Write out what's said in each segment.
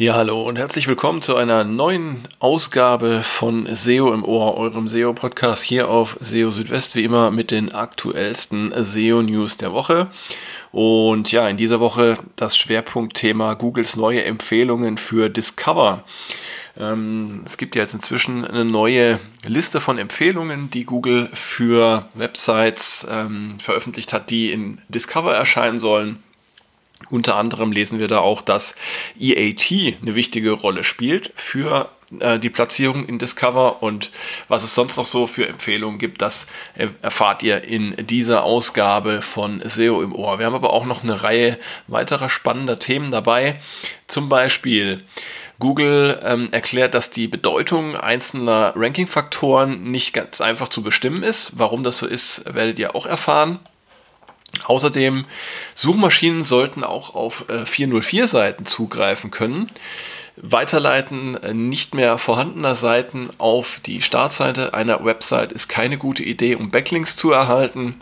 Ja, hallo und herzlich willkommen zu einer neuen Ausgabe von SEO im Ohr, eurem SEO-Podcast hier auf SEO Südwest, wie immer mit den aktuellsten SEO-News der Woche. Und ja, in dieser Woche das Schwerpunktthema Googles neue Empfehlungen für Discover. Ähm, es gibt ja jetzt inzwischen eine neue Liste von Empfehlungen, die Google für Websites ähm, veröffentlicht hat, die in Discover erscheinen sollen. Unter anderem lesen wir da auch, dass EAT eine wichtige Rolle spielt für äh, die Platzierung in Discover und was es sonst noch so für Empfehlungen gibt, das äh, erfahrt ihr in dieser Ausgabe von SEO im Ohr. Wir haben aber auch noch eine Reihe weiterer spannender Themen dabei. Zum Beispiel Google ähm, erklärt, dass die Bedeutung einzelner Ranking-Faktoren nicht ganz einfach zu bestimmen ist. Warum das so ist, werdet ihr auch erfahren. Außerdem, Suchmaschinen sollten auch auf 404-Seiten äh, zugreifen können. Weiterleiten äh, nicht mehr vorhandener Seiten auf die Startseite einer Website ist keine gute Idee, um Backlinks zu erhalten.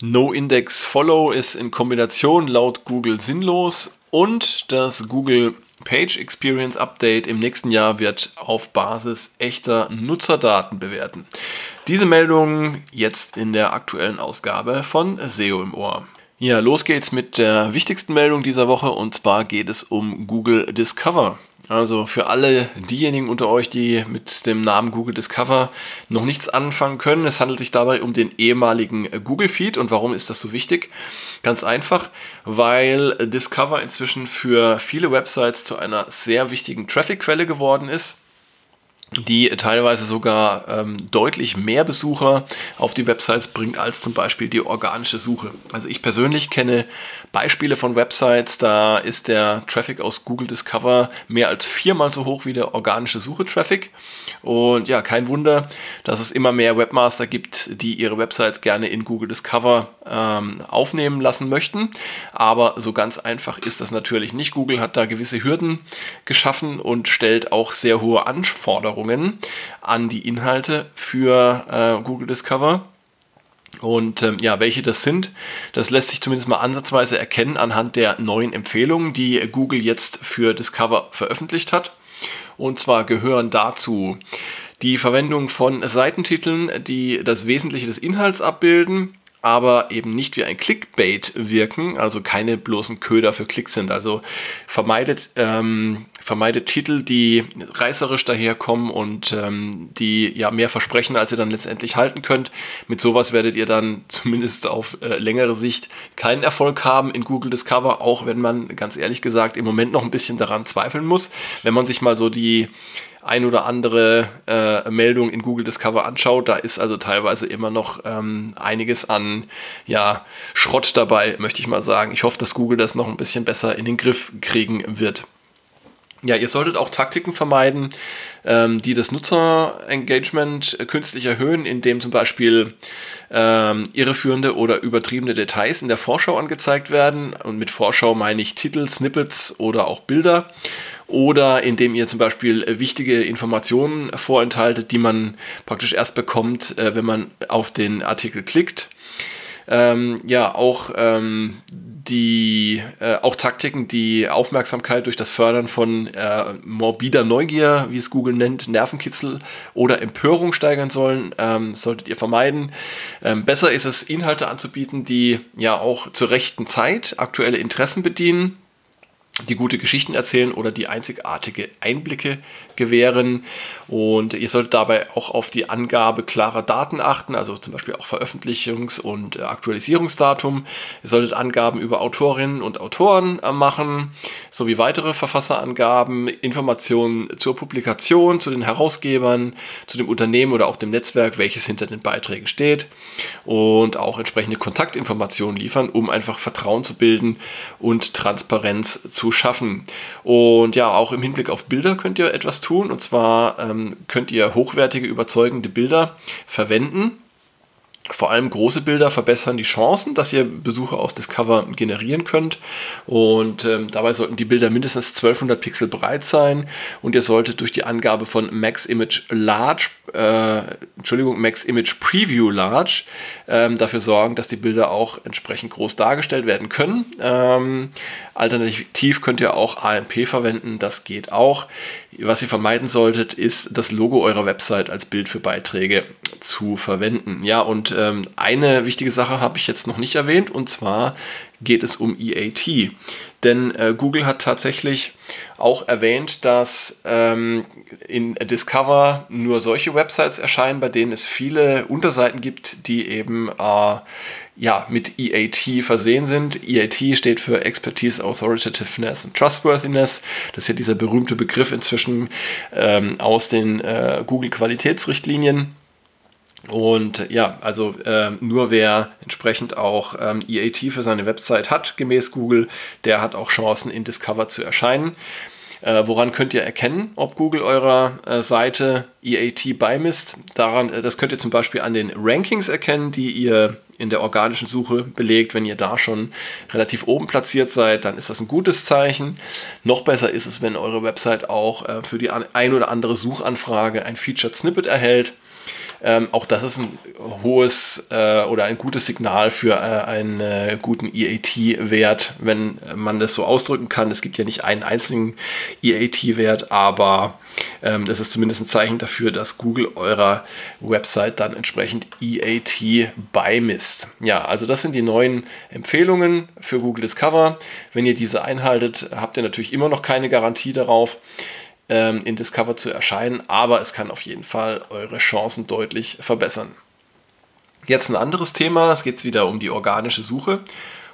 No-Index-Follow ist in Kombination laut Google sinnlos und das Google Page Experience Update im nächsten Jahr wird auf Basis echter Nutzerdaten bewerten. Diese Meldung jetzt in der aktuellen Ausgabe von SEO im Ohr. Ja, los geht's mit der wichtigsten Meldung dieser Woche und zwar geht es um Google Discover. Also für alle diejenigen unter euch, die mit dem Namen Google Discover noch nichts anfangen können, es handelt sich dabei um den ehemaligen Google Feed. Und warum ist das so wichtig? Ganz einfach, weil Discover inzwischen für viele Websites zu einer sehr wichtigen Traffic-Quelle geworden ist die teilweise sogar ähm, deutlich mehr Besucher auf die Websites bringt als zum Beispiel die organische Suche. Also ich persönlich kenne Beispiele von Websites, da ist der Traffic aus Google Discover mehr als viermal so hoch wie der organische Suche-Traffic. Und ja, kein Wunder, dass es immer mehr Webmaster gibt, die ihre Websites gerne in Google Discover ähm, aufnehmen lassen möchten. Aber so ganz einfach ist das natürlich nicht. Google hat da gewisse Hürden geschaffen und stellt auch sehr hohe Anforderungen an die Inhalte für äh, Google Discover. Und ähm, ja, welche das sind, das lässt sich zumindest mal ansatzweise erkennen anhand der neuen Empfehlungen, die Google jetzt für Discover veröffentlicht hat. Und zwar gehören dazu die Verwendung von Seitentiteln, die das Wesentliche des Inhalts abbilden, aber eben nicht wie ein Clickbait wirken, also keine bloßen Köder für Klicks sind. Also vermeidet, ähm, vermeidet Titel, die reißerisch daherkommen und ähm, die ja mehr versprechen, als ihr dann letztendlich halten könnt. Mit sowas werdet ihr dann zumindest auf äh, längere Sicht keinen Erfolg haben in Google Discover, auch wenn man ganz ehrlich gesagt im Moment noch ein bisschen daran zweifeln muss. Wenn man sich mal so die ein oder andere äh, Meldung in Google Discover anschaut, da ist also teilweise immer noch ähm, einiges an ja, Schrott dabei, möchte ich mal sagen. Ich hoffe, dass Google das noch ein bisschen besser in den Griff kriegen wird. Ja, ihr solltet auch Taktiken vermeiden, ähm, die das Nutzerengagement künstlich erhöhen, indem zum Beispiel ähm, irreführende oder übertriebene Details in der Vorschau angezeigt werden. Und mit Vorschau meine ich Titel, Snippets oder auch Bilder oder indem ihr zum Beispiel äh, wichtige Informationen vorenthaltet, die man praktisch erst bekommt, äh, wenn man auf den Artikel klickt. Ähm, ja, auch ähm, die äh, auch Taktiken, die Aufmerksamkeit durch das Fördern von äh, morbider Neugier, wie es Google nennt, Nervenkitzel oder Empörung steigern sollen, ähm, solltet ihr vermeiden. Ähm, besser ist es, Inhalte anzubieten, die ja auch zur rechten Zeit aktuelle Interessen bedienen die gute Geschichten erzählen oder die einzigartige Einblicke gewähren. Und ihr solltet dabei auch auf die Angabe klarer Daten achten, also zum Beispiel auch Veröffentlichungs- und äh, Aktualisierungsdatum. Ihr solltet Angaben über Autorinnen und Autoren äh, machen, sowie weitere Verfasserangaben, Informationen zur Publikation, zu den Herausgebern, zu dem Unternehmen oder auch dem Netzwerk, welches hinter den Beiträgen steht. Und auch entsprechende Kontaktinformationen liefern, um einfach Vertrauen zu bilden und Transparenz zu schaffen. Und ja, auch im Hinblick auf Bilder könnt ihr etwas tun. Und zwar ähm, könnt ihr hochwertige, überzeugende Bilder verwenden vor allem große Bilder verbessern die Chancen, dass ihr Besucher aus Discover generieren könnt. Und ähm, dabei sollten die Bilder mindestens 1200 Pixel breit sein. Und ihr solltet durch die Angabe von Max Image Large, äh, Entschuldigung, Max Image Preview Large, ähm, dafür sorgen, dass die Bilder auch entsprechend groß dargestellt werden können. Ähm, alternativ könnt ihr auch AMP verwenden, das geht auch. Was ihr vermeiden solltet, ist das Logo eurer Website als Bild für Beiträge zu verwenden. Ja, und ähm, eine wichtige Sache habe ich jetzt noch nicht erwähnt, und zwar geht es um EAT. Denn äh, Google hat tatsächlich auch erwähnt, dass ähm, in Discover nur solche Websites erscheinen, bei denen es viele Unterseiten gibt, die eben äh, ja, mit EAT versehen sind. EAT steht für Expertise, Authoritativeness und Trustworthiness. Das ist ja dieser berühmte Begriff inzwischen ähm, aus den äh, Google-Qualitätsrichtlinien. Und ja, also äh, nur wer entsprechend auch ähm, EAT für seine Website hat, gemäß Google, der hat auch Chancen in Discover zu erscheinen. Äh, woran könnt ihr erkennen, ob Google eurer äh, Seite EAT beimisst? Daran, äh, das könnt ihr zum Beispiel an den Rankings erkennen, die ihr in der organischen Suche belegt. Wenn ihr da schon relativ oben platziert seid, dann ist das ein gutes Zeichen. Noch besser ist es, wenn eure Website auch äh, für die ein oder andere Suchanfrage ein Featured Snippet erhält. Ähm, auch das ist ein hohes äh, oder ein gutes Signal für äh, einen äh, guten EAT-Wert, wenn man das so ausdrücken kann. Es gibt ja nicht einen einzigen EAT-Wert, aber ähm, das ist zumindest ein Zeichen dafür, dass Google eurer Website dann entsprechend EAT beimisst. Ja, also das sind die neuen Empfehlungen für Google Discover. Wenn ihr diese einhaltet, habt ihr natürlich immer noch keine Garantie darauf, ähm, in Discover zu erscheinen, aber es kann auf jeden Fall eure Chancen deutlich verbessern. Jetzt ein anderes Thema, es geht wieder um die organische Suche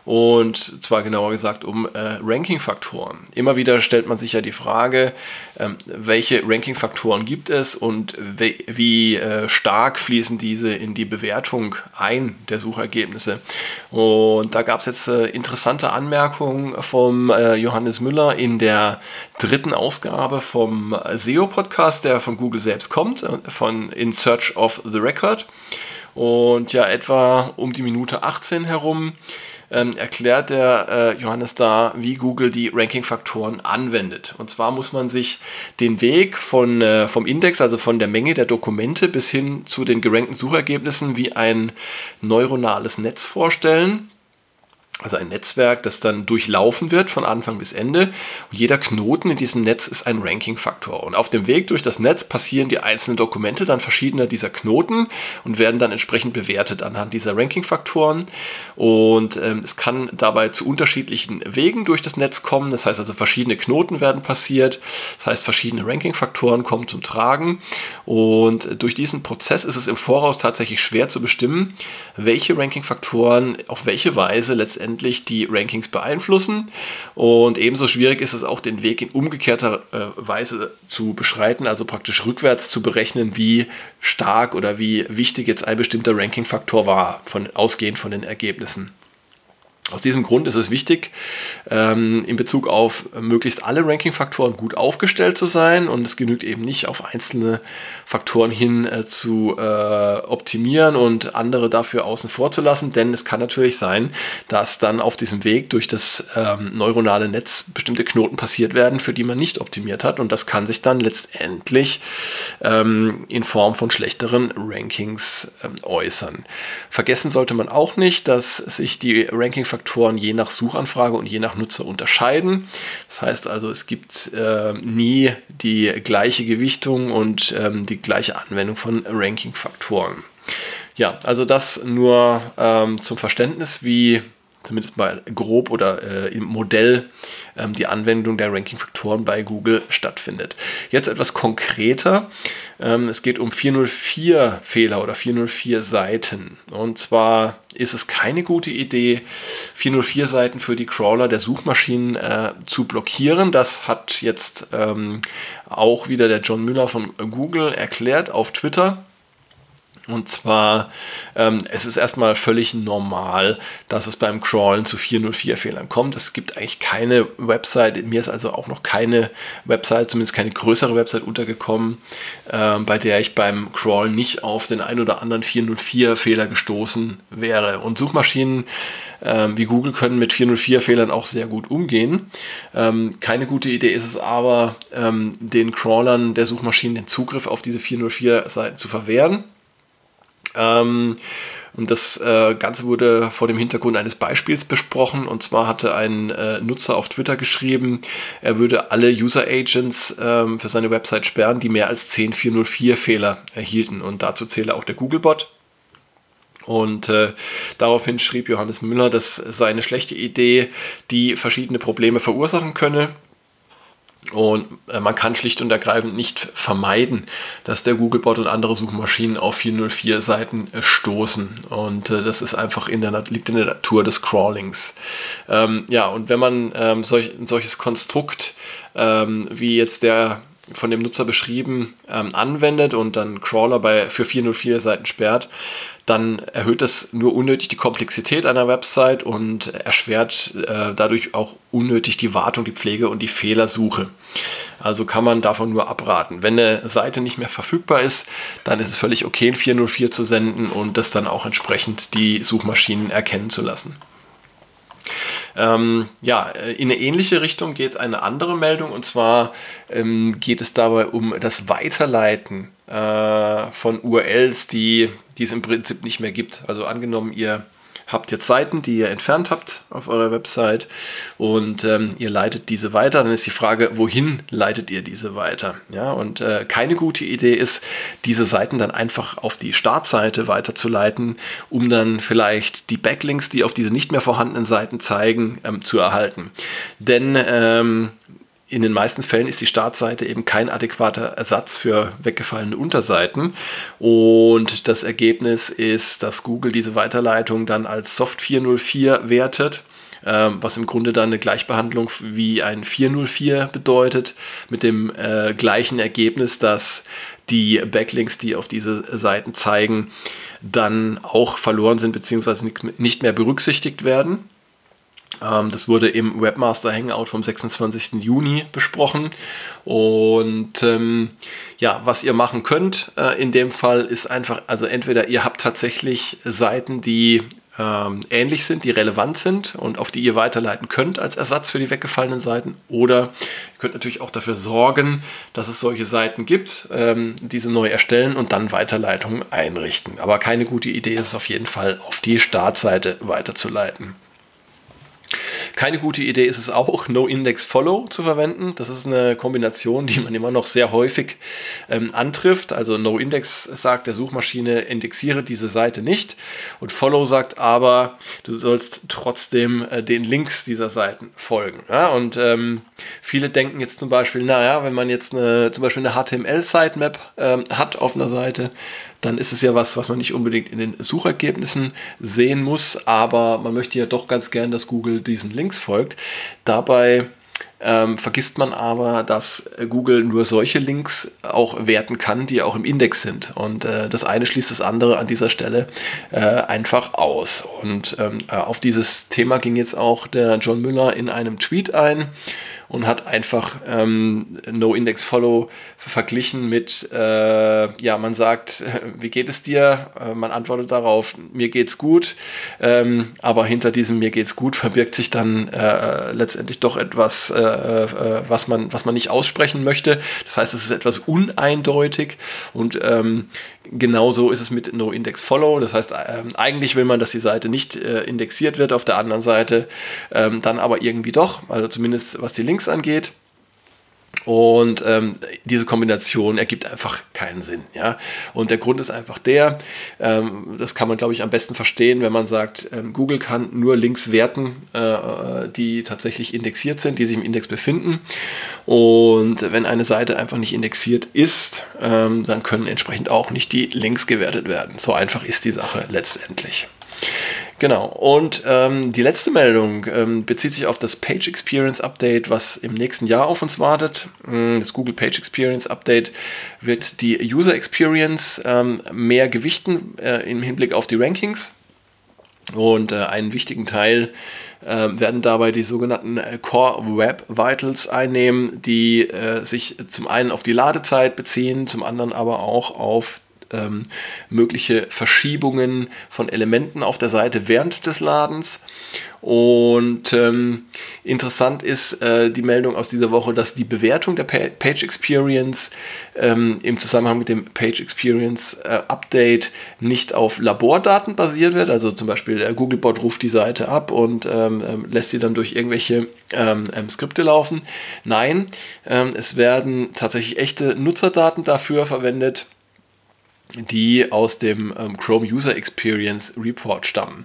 und zwar genauer gesagt um äh, Ranking-Faktoren. Immer wieder stellt man sich ja die Frage, ähm, welche Ranking-Faktoren gibt es und wie, wie äh, stark fließen diese in die Bewertung ein der Suchergebnisse. Und da gab es jetzt äh, interessante Anmerkungen vom äh, Johannes Müller in der dritten Ausgabe vom SEO-Podcast, der von Google selbst kommt, äh, von In Search of the Record. Und ja, etwa um die Minute 18 herum ähm, erklärt der äh, Johannes da, wie Google die Ranking-Faktoren anwendet. Und zwar muss man sich den Weg von, äh, vom Index, also von der Menge der Dokumente bis hin zu den gerankten Suchergebnissen wie ein neuronales Netz vorstellen also ein Netzwerk, das dann durchlaufen wird von Anfang bis Ende. Und jeder Knoten in diesem Netz ist ein Ranking-Faktor. Und auf dem Weg durch das Netz passieren die einzelnen Dokumente dann verschiedener dieser Knoten und werden dann entsprechend bewertet anhand dieser Ranking-Faktoren. Und ähm, es kann dabei zu unterschiedlichen Wegen durch das Netz kommen. Das heißt also, verschiedene Knoten werden passiert. Das heißt, verschiedene Ranking-Faktoren kommen zum Tragen. Und durch diesen Prozess ist es im Voraus tatsächlich schwer zu bestimmen, welche Ranking-Faktoren auf welche Weise letztendlich letztendlich die Rankings beeinflussen. Und ebenso schwierig ist es auch, den Weg in umgekehrter äh, Weise zu beschreiten, also praktisch rückwärts zu berechnen, wie stark oder wie wichtig jetzt ein bestimmter Ranking-Faktor war, von, ausgehend von den Ergebnissen. Aus diesem Grund ist es wichtig, ähm, in Bezug auf möglichst alle Ranking-Faktoren gut aufgestellt zu sein. Und es genügt eben nicht auf einzelne Faktoren hin äh, zu äh, optimieren und andere dafür außen vor zu lassen, denn es kann natürlich sein, dass dann auf diesem Weg durch das ähm, neuronale Netz bestimmte Knoten passiert werden, für die man nicht optimiert hat. Und das kann sich dann letztendlich ähm, in Form von schlechteren Rankings äußern. Vergessen sollte man auch nicht, dass sich die Ranking Faktoren je nach Suchanfrage und je nach Nutzer unterscheiden. Das heißt also, es gibt äh, nie die gleiche Gewichtung und ähm, die gleiche Anwendung von Ranking-Faktoren. Ja, also das nur ähm, zum Verständnis, wie zumindest mal grob oder äh, im Modell ähm, die Anwendung der Ranking-Faktoren bei Google stattfindet. Jetzt etwas konkreter. Ähm, es geht um 404 Fehler oder 404 Seiten. Und zwar ist es keine gute Idee, 404 Seiten für die Crawler der Suchmaschinen äh, zu blockieren. Das hat jetzt ähm, auch wieder der John Müller von Google erklärt auf Twitter. Und zwar, ähm, es ist erstmal völlig normal, dass es beim Crawlen zu 404-Fehlern kommt. Es gibt eigentlich keine Website, mir ist also auch noch keine Website, zumindest keine größere Website untergekommen, äh, bei der ich beim Crawlen nicht auf den ein oder anderen 404-Fehler gestoßen wäre. Und Suchmaschinen ähm, wie Google können mit 404-Fehlern auch sehr gut umgehen. Ähm, keine gute Idee ist es aber, ähm, den Crawlern der Suchmaschinen den Zugriff auf diese 404-Seiten zu verwehren. Ähm, und das äh, Ganze wurde vor dem Hintergrund eines Beispiels besprochen. Und zwar hatte ein äh, Nutzer auf Twitter geschrieben, er würde alle User Agents ähm, für seine Website sperren, die mehr als 10 404-Fehler erhielten. Und dazu zähle auch der Googlebot. Und äh, daraufhin schrieb Johannes Müller, das sei eine schlechte Idee, die verschiedene Probleme verursachen könne. Und äh, man kann schlicht und ergreifend nicht vermeiden, dass der Googlebot und andere Suchmaschinen auf 404 Seiten äh, stoßen. Und äh, das ist einfach in der, liegt in der Natur des Crawlings. Ähm, ja, und wenn man ähm, solch, ein solches Konstrukt ähm, wie jetzt der von dem Nutzer beschrieben ähm, anwendet und dann Crawler bei, für 404 Seiten sperrt, dann erhöht das nur unnötig die Komplexität einer Website und erschwert äh, dadurch auch unnötig die Wartung, die Pflege und die Fehlersuche. Also kann man davon nur abraten. Wenn eine Seite nicht mehr verfügbar ist, dann ist es völlig okay, ein 404 zu senden und das dann auch entsprechend die Suchmaschinen erkennen zu lassen. Ähm, ja, in eine ähnliche Richtung geht eine andere Meldung und zwar ähm, geht es dabei um das Weiterleiten äh, von URLs, die, die es im Prinzip nicht mehr gibt. Also angenommen, ihr habt jetzt Seiten, die ihr entfernt habt auf eurer Website und ähm, ihr leitet diese weiter, dann ist die Frage, wohin leitet ihr diese weiter? Ja, und äh, keine gute Idee ist, diese Seiten dann einfach auf die Startseite weiterzuleiten, um dann vielleicht die Backlinks, die auf diese nicht mehr vorhandenen Seiten zeigen, ähm, zu erhalten. Denn ähm, in den meisten Fällen ist die Startseite eben kein adäquater Ersatz für weggefallene Unterseiten. Und das Ergebnis ist, dass Google diese Weiterleitung dann als Soft 404 wertet ähm, was im Grunde dann eine Gleichbehandlung wie ein 404 bedeutet, mit dem äh, gleichen Ergebnis, dass die Backlinks, die auf diese Seiten zeigen, dann auch verloren sind bzw. nicht mehr berücksichtigt werden. Ähm, das wurde im Webmaster Hangout vom 26. Juni besprochen. Und ähm, ja, was ihr machen könnt äh, in dem Fall ist einfach, also entweder ihr habt tatsächlich Seiten, die ähm, ähnlich sind, die relevant sind und auf die ihr weiterleiten könnt als Ersatz für die weggefallenen Seiten. Oder ihr könnt natürlich auch dafür sorgen, dass es solche Seiten gibt, ähm, diese neu erstellen und dann Weiterleitungen einrichten. Aber keine gute Idee ist es auf jeden Fall, auf die Startseite weiterzuleiten. Keine gute Idee ist es auch, No-Index-Follow zu verwenden. Das ist eine Kombination, die man immer noch sehr häufig ähm, antrifft. Also No-Index sagt der Suchmaschine, indexiere diese Seite nicht. Und Follow sagt aber, du sollst trotzdem äh, den Links dieser Seiten folgen. Ja? Und ähm, viele denken jetzt zum Beispiel, naja, wenn man jetzt eine, zum Beispiel eine HTML-Sitemap ähm, hat auf einer Seite, dann ist es ja was, was man nicht unbedingt in den Suchergebnissen sehen muss, aber man möchte ja doch ganz gern, dass Google diesen Links folgt. Dabei ähm, vergisst man aber, dass Google nur solche Links auch werten kann, die auch im Index sind. Und äh, das eine schließt das andere an dieser Stelle äh, einfach aus. Und ähm, äh, auf dieses Thema ging jetzt auch der John Müller in einem Tweet ein und hat einfach ähm, No-Index-Follow verglichen mit, äh, ja, man sagt, wie geht es dir? Äh, man antwortet darauf, mir geht's gut, ähm, aber hinter diesem mir geht's gut verbirgt sich dann äh, letztendlich doch etwas, äh, äh, was, man, was man nicht aussprechen möchte. Das heißt, es ist etwas uneindeutig und ähm, Genauso ist es mit No-Index-Follow. Das heißt, ähm, eigentlich will man, dass die Seite nicht äh, indexiert wird, auf der anderen Seite ähm, dann aber irgendwie doch, also zumindest was die Links angeht. Und ähm, diese Kombination ergibt einfach keinen Sinn. Ja? Und der Grund ist einfach der, ähm, das kann man, glaube ich, am besten verstehen, wenn man sagt, ähm, Google kann nur Links werten, äh, die tatsächlich indexiert sind, die sich im Index befinden. Und wenn eine Seite einfach nicht indexiert ist, ähm, dann können entsprechend auch nicht die Links gewertet werden. So einfach ist die Sache letztendlich. Genau. Und ähm, die letzte Meldung ähm, bezieht sich auf das Page Experience Update, was im nächsten Jahr auf uns wartet. Mm, das Google Page Experience Update wird die User Experience ähm, mehr gewichten äh, im Hinblick auf die Rankings. Und äh, einen wichtigen Teil äh, werden dabei die sogenannten äh, Core Web Vitals einnehmen, die äh, sich zum einen auf die Ladezeit beziehen, zum anderen aber auch auf ähm, mögliche Verschiebungen von Elementen auf der Seite während des Ladens. Und ähm, interessant ist äh, die Meldung aus dieser Woche, dass die Bewertung der Page Experience ähm, im Zusammenhang mit dem Page Experience äh, Update nicht auf Labordaten basiert wird. Also zum Beispiel der Googlebot ruft die Seite ab und ähm, ähm lässt sie dann durch irgendwelche ähm, ähm, Skripte laufen. Nein, es werden tatsächlich echte Nutzerdaten dafür verwendet die aus dem ähm, Chrome User Experience Report stammen.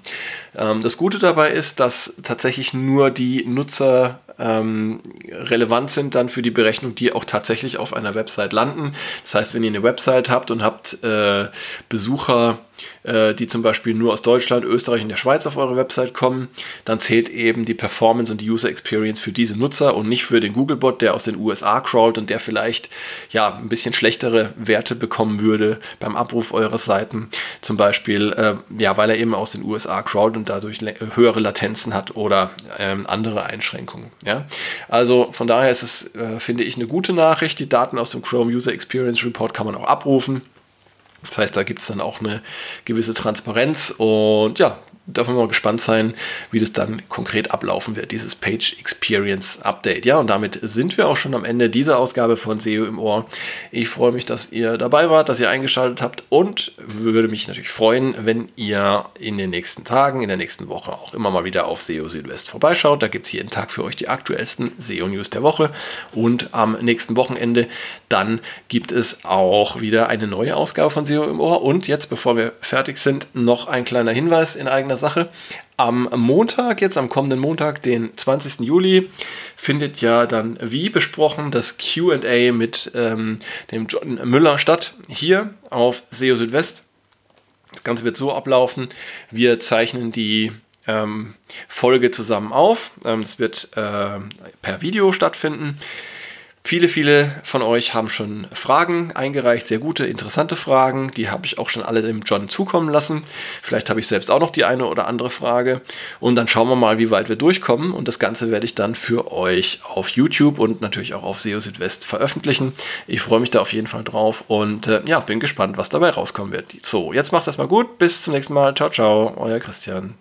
Ähm, das Gute dabei ist, dass tatsächlich nur die Nutzer ähm, relevant sind dann für die Berechnung, die auch tatsächlich auf einer Website landen. Das heißt, wenn ihr eine Website habt und habt äh, Besucher, die zum Beispiel nur aus Deutschland, Österreich und der Schweiz auf eure Website kommen, dann zählt eben die Performance und die User Experience für diese Nutzer und nicht für den Googlebot, der aus den USA crawlt und der vielleicht ja ein bisschen schlechtere Werte bekommen würde beim Abruf eurer Seiten, zum Beispiel äh, ja, weil er eben aus den USA crawlt und dadurch höhere Latenzen hat oder ähm, andere Einschränkungen. Ja? Also von daher ist es, äh, finde ich, eine gute Nachricht. Die Daten aus dem Chrome User Experience Report kann man auch abrufen. Das heißt, da gibt es dann auch eine gewisse Transparenz. Und ja, darf man mal gespannt sein, wie das dann konkret ablaufen wird, dieses Page Experience Update. Ja, und damit sind wir auch schon am Ende dieser Ausgabe von SEO im Ohr. Ich freue mich, dass ihr dabei wart, dass ihr eingeschaltet habt und würde mich natürlich freuen, wenn ihr in den nächsten Tagen, in der nächsten Woche auch immer mal wieder auf SEO Südwest vorbeischaut. Da gibt es jeden Tag für euch die aktuellsten SEO-News der Woche und am nächsten Wochenende dann gibt es auch wieder eine neue Ausgabe von SEO im Ohr. Und jetzt, bevor wir fertig sind, noch ein kleiner Hinweis in eigener Sache. Am Montag, jetzt am kommenden Montag, den 20. Juli, findet ja dann, wie besprochen, das QA mit ähm, dem John Müller statt. Hier auf SEO Südwest. Das Ganze wird so ablaufen. Wir zeichnen die ähm, Folge zusammen auf. Ähm, es wird äh, per Video stattfinden. Viele, viele von euch haben schon Fragen eingereicht, sehr gute, interessante Fragen. Die habe ich auch schon alle dem John zukommen lassen. Vielleicht habe ich selbst auch noch die eine oder andere Frage. Und dann schauen wir mal, wie weit wir durchkommen. Und das Ganze werde ich dann für euch auf YouTube und natürlich auch auf SEO Südwest veröffentlichen. Ich freue mich da auf jeden Fall drauf und äh, ja, bin gespannt, was dabei rauskommen wird. So, jetzt macht das mal gut. Bis zum nächsten Mal. Ciao, ciao, euer Christian.